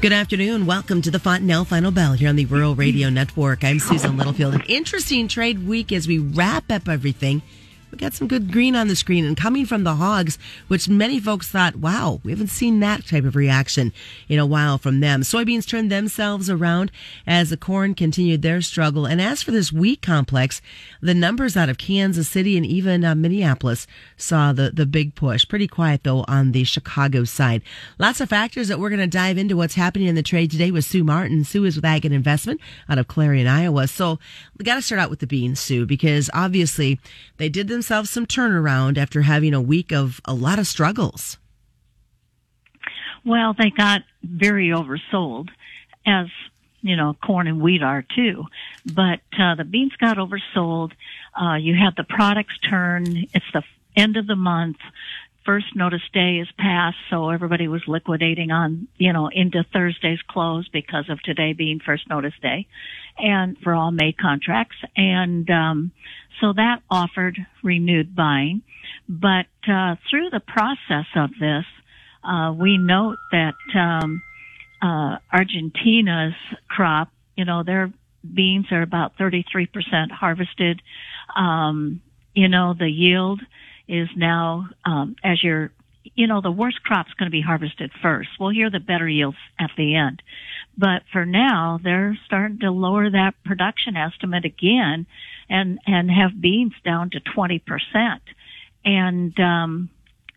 Good afternoon. Welcome to the Fontanelle Final Bell here on the Rural Radio Network. I'm Susan Littlefield. An interesting trade week as we wrap up everything. We got some good green on the screen and coming from the hogs, which many folks thought, wow, we haven't seen that type of reaction in a while from them. Soybeans turned themselves around as the corn continued their struggle. And as for this wheat complex, the numbers out of Kansas City and even uh, Minneapolis saw the, the big push. Pretty quiet though on the Chicago side. Lots of factors that we're going to dive into what's happening in the trade today with Sue Martin. Sue is with Ag and Investment out of Clarion, Iowa. So we got to start out with the beans, Sue, because obviously they did themselves some turnaround after having a week of a lot of struggles. Well, they got very oversold, as you know, corn and wheat are too. But uh, the beans got oversold. Uh, you had the products turn. It's the end of the month. First notice day is passed, so everybody was liquidating on, you know, into Thursday's close because of today being first notice day and for all May contracts. And, um, so that offered renewed buying. But uh, through the process of this, uh, we note that um, uh, Argentina's crop, you know, their beans are about 33% harvested. Um, you know, the yield is now, um, as you're, you know, the worst crop's going to be harvested first. We'll hear the better yields at the end. But for now, they're starting to lower that production estimate again and, and have beans down to 20%. And, um,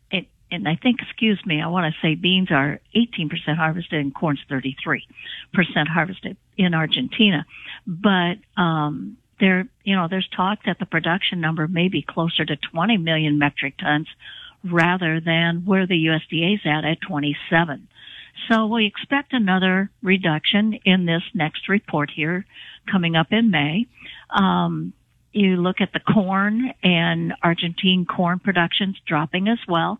it, and I think, excuse me, I want to say beans are 18% harvested and corn's 33% harvested in Argentina. But, um, there, you know, there's talk that the production number may be closer to 20 million metric tons rather than where the USDA is at at 27. So we expect another reduction in this next report here coming up in May. Um, you look at the corn and Argentine corn productions dropping as well.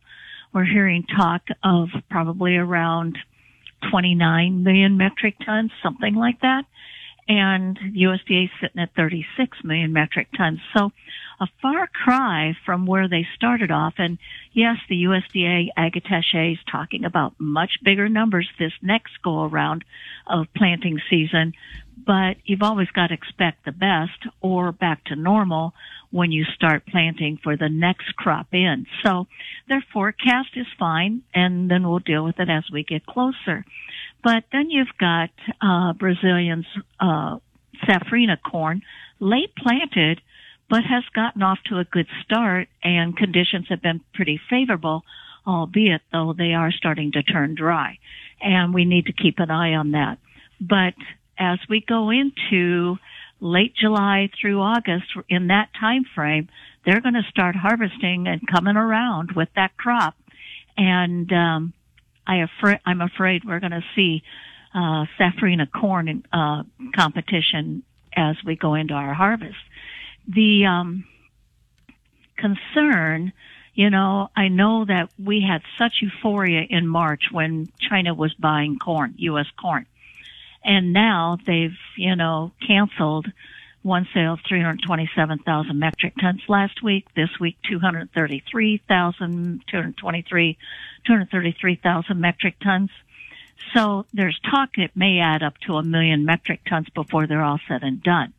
We're hearing talk of probably around 29 million metric tons, something like that and USDA is sitting at 36 million metric tons. So a far cry from where they started off. And yes, the USDA ag attaché is talking about much bigger numbers this next go around of planting season, but you've always got to expect the best or back to normal when you start planting for the next crop in. So their forecast is fine and then we'll deal with it as we get closer. But then you've got uh, Brazilian's uh, safrinha corn, late planted, but has gotten off to a good start, and conditions have been pretty favorable, albeit though they are starting to turn dry, and we need to keep an eye on that. But as we go into late July through August, in that time frame, they're going to start harvesting and coming around with that crop, and um, I I'm afraid we're going to see uh, safrinha corn uh, competition as we go into our harvest. The um, concern, you know, I know that we had such euphoria in March when China was buying corn, U.S. corn, and now they've, you know, canceled one sale of 327,000 metric tons last week. This week, 233,000, 223, 233,000 metric tons. So there's talk it may add up to a million metric tons before they're all said and done.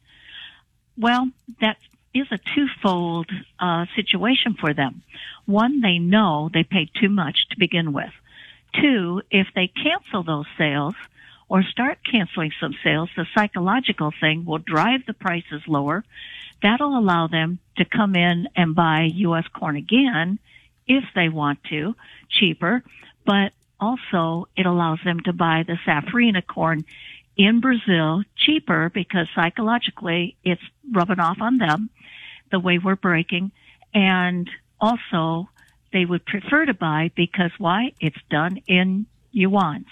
Well, that is a twofold uh, situation for them. One, they know they paid too much to begin with. Two, if they cancel those sales, or start canceling some sales, the psychological thing will drive the prices lower. That'll allow them to come in and buy U.S. corn again if they want to, cheaper, but also it allows them to buy the safrinha corn in Brazil cheaper because psychologically it's rubbing off on them the way we're breaking and also they would prefer to buy because why? It's done in yuans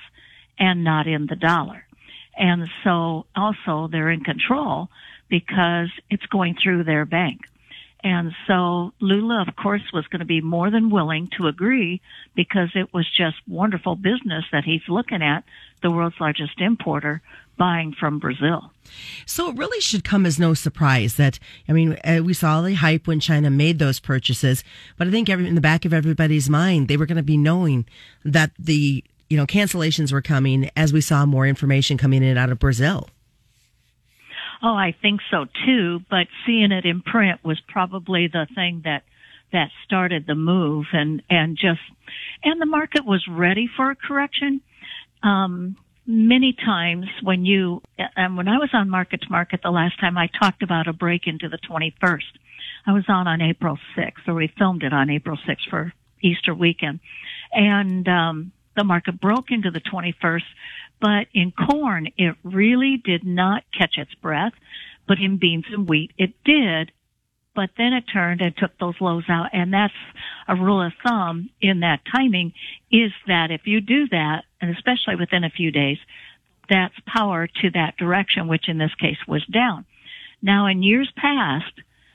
and not in the dollar. And so also they're in control because it's going through their bank. And so Lula, of course, was going to be more than willing to agree because it was just wonderful business that he's looking at, the world's largest importer, buying from Brazil. So it really should come as no surprise that, I mean, uh, we saw the hype when China made those purchases, but I think every, in the back of everybody's mind, they were going to be knowing that the you know, cancellations were coming as we saw more information coming in out of Brazil. Oh, I think so too, but seeing it in print was probably the thing that that started the move and and just and the market was ready for a correction. Um, many times when you and when I was on market to market the last time I talked about a break into the 21st. I was on on April 6th, or we filmed it on April 6th for Easter weekend, and um, the market broke into the 21st. But in corn, it really did not catch its breath. But in beans and wheat, it did. But then it turned and took those lows out. And that's a rule of thumb in that timing is that if you do that, and especially within a few days, that's power to that direction, which in this case was down. Now in years past,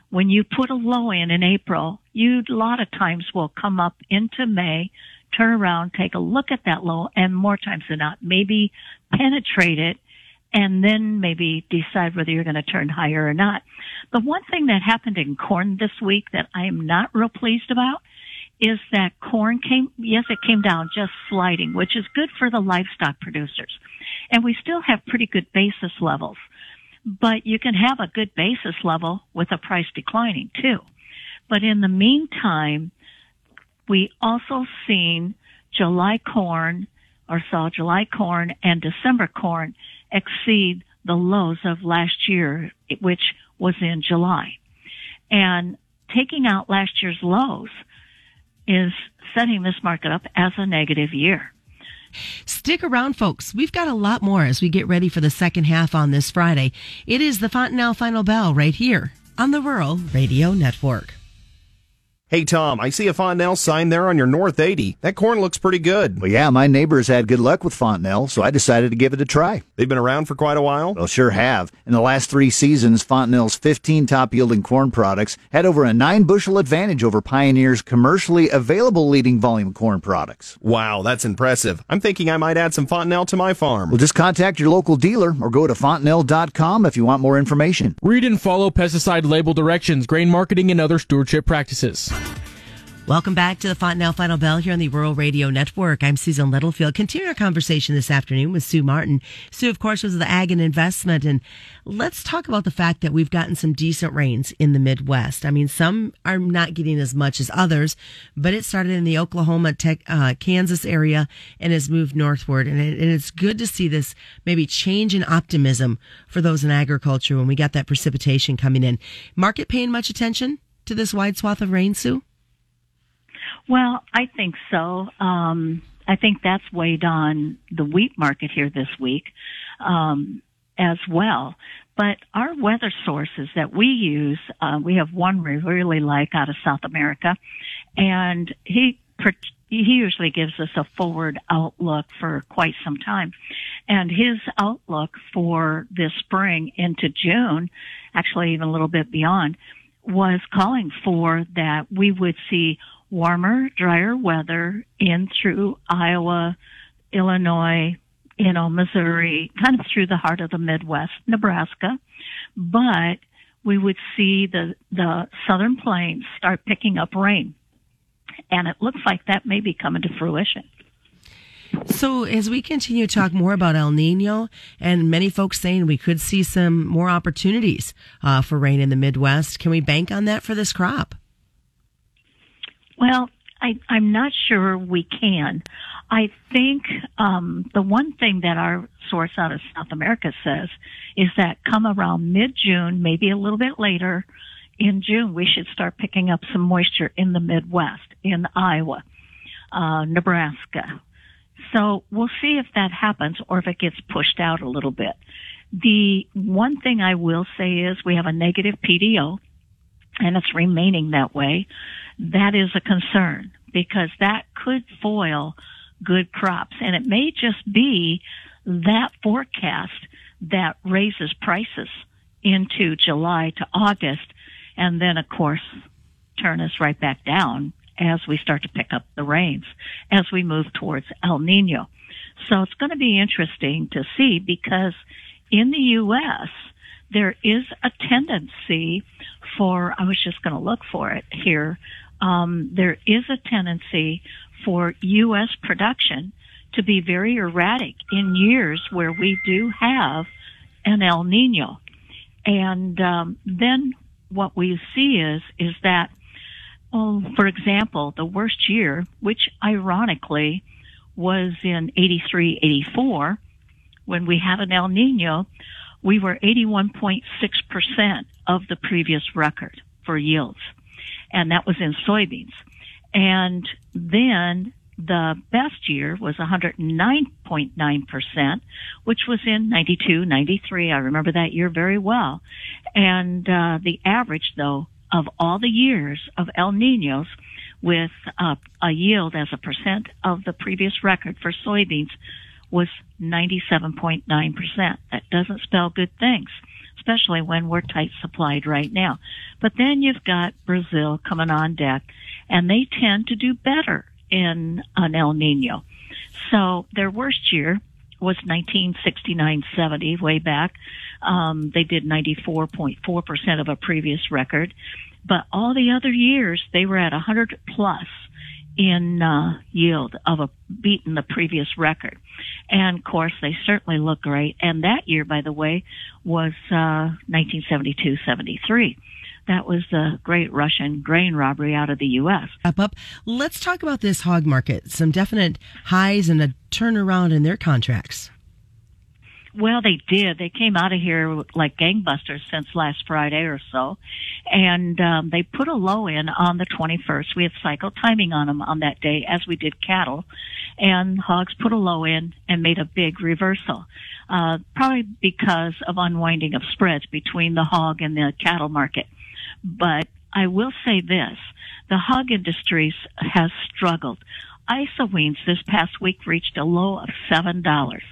when you put a low in in April, you a lot of times will come up into May, turn around, take a look at that low, and more times than not, maybe penetrate it and then maybe decide whether you're going to turn higher or not. The one thing that happened in corn this week that I am not real pleased about is that corn came, yes, it came down just sliding, which is good for the livestock producers. And we still have pretty good basis levels. But you can have a good basis level with a price declining too. But in the meantime, we also seen July corn or saw July corn and December corn exceed the lows of last year, which was in July. And taking out last year's lows is setting this market up as a negative year. Stick around, folks. We've got a lot more as we get ready for the second half on this Friday. It is the Fontanelle Final Bell right here on the Rural Radio Network. Hey Tom, I see a Fontanelle sign there on your North 80. That corn looks pretty good. Well, yeah, my neighbors had good luck with Fontanelle, so I decided to give it a try. They've been around for quite a while? Well, sure have. In the last three seasons, Fontanelle's 15 top yielding corn products had over a nine bushel advantage over Pioneer's commercially available leading volume corn products. Wow, that's impressive. I'm thinking I might add some Fontanelle to my farm. Well, just contact your local dealer or go to fontanelle.com if you want more information. Read and follow pesticide label directions, grain marketing, and other stewardship practices. Welcome back to the Fontanelle Final Bell here on the Rural Radio Network. I'm Susan Littlefield. Continue our conversation this afternoon with Sue Martin. Sue, of course, was the Ag and Investment. And let's talk about the fact that we've gotten some decent rains in the Midwest. I mean, some are not getting as much as others, but it started in the Oklahoma, tech, uh, Kansas area and has moved northward. And, it, and it's good to see this maybe change in optimism for those in agriculture when we got that precipitation coming in. Market paying much attention to this wide swath of rain, Sue? Well, I think so. Um, I think that's weighed on the wheat market here this week um, as well. But our weather sources that we use, uh, we have one we really like out of South America, and he he usually gives us a forward outlook for quite some time. And his outlook for this spring into June, actually even a little bit beyond, was calling for that we would see warmer, drier weather in through Iowa, Illinois, you know, Missouri, kind of through the heart of the Midwest, Nebraska. But we would see the, the southern plains start picking up rain. And it looks like that may be coming to fruition. So, as we continue to talk more about El Nino, and many folks saying we could see some more opportunities uh, for rain in the Midwest, can we bank on that for this crop? Well, I, I'm not sure we can. I think um, the one thing that our source out of South America says is that come around mid June, maybe a little bit later in June, we should start picking up some moisture in the Midwest, in Iowa, uh, Nebraska. So we'll see if that happens or if it gets pushed out a little bit. The one thing I will say is we have a negative PDO and it's remaining that way that is a concern because that could foil good crops. And it may just be that forecast that raises prices into July to August and then of course turn us right back down as we start to pick up the rains as we move towards El Nino. So it's going to be interesting to see because in the U.S., there is a tendency for, I was just going to look for it here, um, there is a tendency for U.S. production to be very erratic in years where we do have an El Nino. And um, then what we see is is that, oh, for example, the worst year, which ironically was in 83, 84, when we had an El Nino, we were 81.6% of the previous record for yields. And that was in soybeans. And then the best year was 109.9%, which was in 92, 93. I remember that year very well. And uh, the average, though, of all the years of El Ninos with uh, a yield as a percent of the previous record for soybeans was 97.9%. That doesn't spell good things, especially when we're tight supplied right now. But then you've got Brazil coming on deck, and they tend to do better in an El Nino. So their worst year was 1969-70, way back. Um, they did 94.4% of a previous record. But all the other years, they were at 100 plus in uh, yield of a the previous record. And of course, they certainly look great. And that year, by the way, was uh, 1972-73. That was the great Russian grain robbery out of the U.S. Up, up. Let's talk about this hog market. Some definite highs and a turnaround in their contracts. Well, they did. They came out of here like gangbusters since last Friday or so, and um, they put a low in on the 21st. We had cycle timing on them on that day, as we did cattle, and hogs put a low in and made a big reversal, uh, probably because of unwinding of spreads between the hog and the cattle market. But I will say this: the hog industry has struggled. Isoweans this past week reached a low of seven dollars.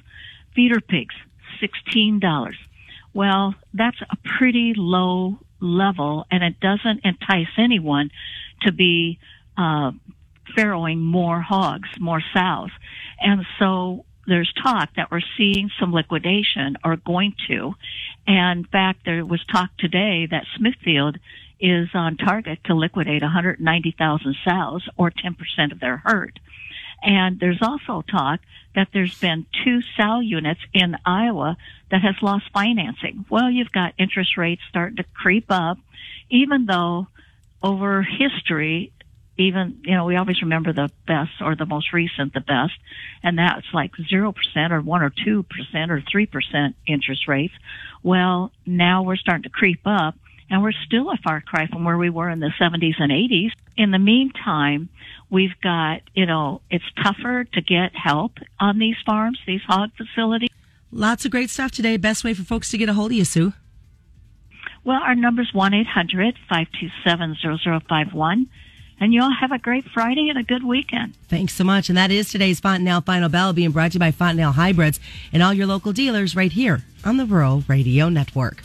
Feeder pigs $16. Well, that's a pretty low level and it doesn't entice anyone to be, uh, farrowing more hogs, more sows. And so there's talk that we're seeing some liquidation or going to. And in fact, there was talk today that Smithfield is on target to liquidate 190,000 sows or 10% of their herd. And there's also talk that there's been two sow units in Iowa that has lost financing. Well, you've got interest rates starting to creep up, even though over history, even, you know, we always remember the best or the most recent, the best, and that's like 0% or 1 or 2% or 3% interest rates. Well, now we're starting to creep up and we're still a far cry from where we were in the 70s and 80s. In the meantime, we've got, you know, it's tougher to get help on these farms, these hog facilities. Lots of great stuff today. Best way for folks to get a hold of you, Sue? Well, our number's 1-800-527-0051. And you all have a great Friday and a good weekend. Thanks so much. And that is today's Fontanelle Final Bell being brought to you by Fontanelle Hybrids and all your local dealers right here on the Rural Radio Network.